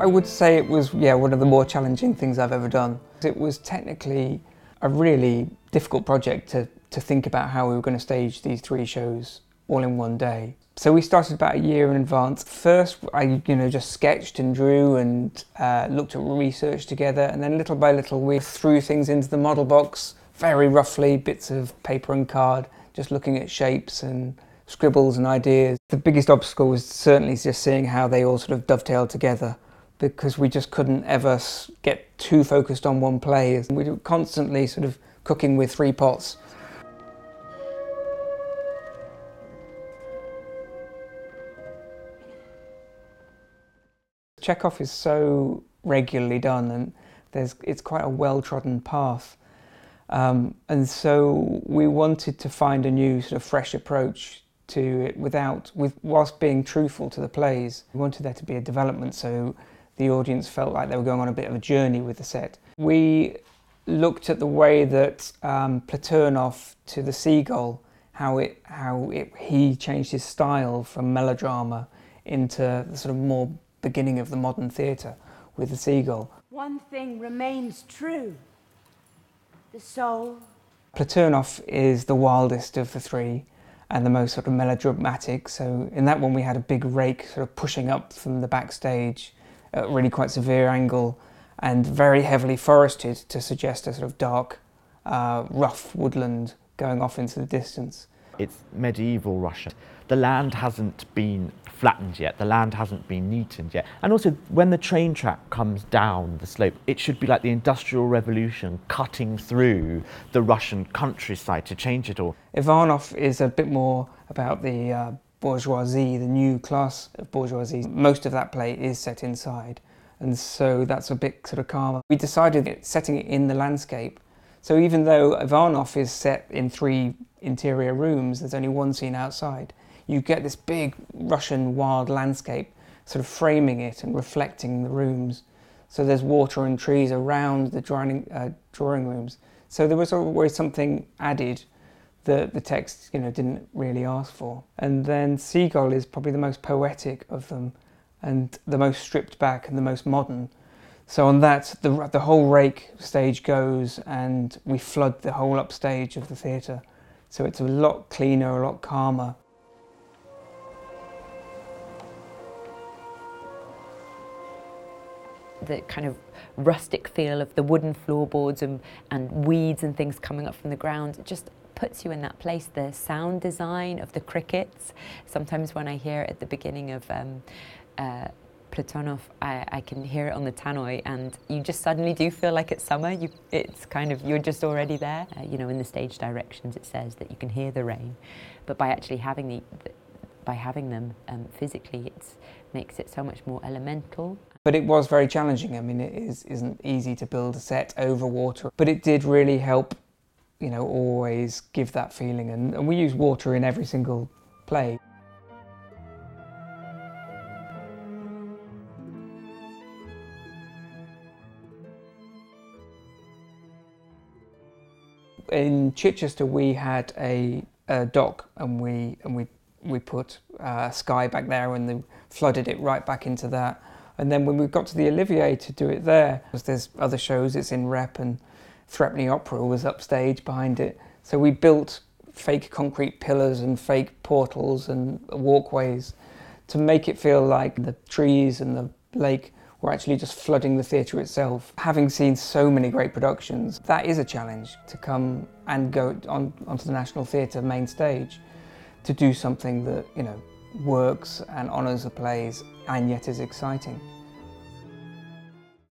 I would say it was, yeah, one of the more challenging things I've ever done. It was technically a really difficult project to, to think about how we were going to stage these three shows all in one day. So we started about a year in advance. First, I you know just sketched and drew and uh, looked at research together, and then little by little we threw things into the model box very roughly, bits of paper and card, just looking at shapes and scribbles and ideas. The biggest obstacle was certainly just seeing how they all sort of dovetailed together because we just couldn't ever get too focused on one play. We were constantly sort of cooking with three pots. Chekhov is so regularly done and there's, it's quite a well-trodden path. Um, and so we wanted to find a new sort of fresh approach to it without, with, whilst being truthful to the plays. We wanted there to be a development so the audience felt like they were going on a bit of a journey with the set. We looked at the way that um, Platonov to the Seagull, how it, how it, he changed his style from melodrama into the sort of more beginning of the modern theatre with the Seagull. One thing remains true the soul. Platonov is the wildest of the three and the most sort of melodramatic. So in that one, we had a big rake sort of pushing up from the backstage at a really quite severe angle and very heavily forested to suggest a sort of dark, uh, rough woodland going off into the distance. It's medieval Russia. The land hasn't been flattened yet, the land hasn't been neatened yet. And also, when the train track comes down the slope, it should be like the Industrial Revolution cutting through the Russian countryside to change it all. Ivanov is a bit more about the uh, bourgeoisie, the new class of bourgeoisie. Most of that play is set inside, and so that's a bit sort of calmer. We decided setting it in the landscape. So even though Ivanov is set in three interior rooms, there's only one scene outside you get this big Russian wild landscape sort of framing it and reflecting the rooms. So there's water and trees around the drawing, uh, drawing rooms. So there was always something added that the text you know, didn't really ask for. And then Seagull is probably the most poetic of them and the most stripped back and the most modern. So on that, the, the whole rake stage goes and we flood the whole upstage of the theatre. So it's a lot cleaner, a lot calmer. the kind of rustic feel of the wooden floorboards and, and weeds and things coming up from the ground. Just puts you in that place. The sound design of the crickets. Sometimes when I hear at the beginning of um, uh, Platonov, I, I, can hear it on the tannoy, and you just suddenly do feel like it's summer. You, it's kind of you're just already there. Uh, you know, in the stage directions, it says that you can hear the rain, but by actually having the, the by having them um, physically, it makes it so much more elemental. But it was very challenging. I mean, it is, isn't easy to build a set over water, but it did really help, you know, always give that feeling. And, and we use water in every single play. In Chichester, we had a, a dock, and we and we we put uh, Sky back there and they flooded it right back into that. And then when we got to the Olivier to do it there, because there's other shows, it's in Rep and Threepenny Opera was upstage behind it. So we built fake concrete pillars and fake portals and walkways to make it feel like the trees and the lake were actually just flooding the theatre itself. Having seen so many great productions, that is a challenge to come and go on, onto the National Theatre main stage to do something that, you know, works and honours the plays and yet is exciting.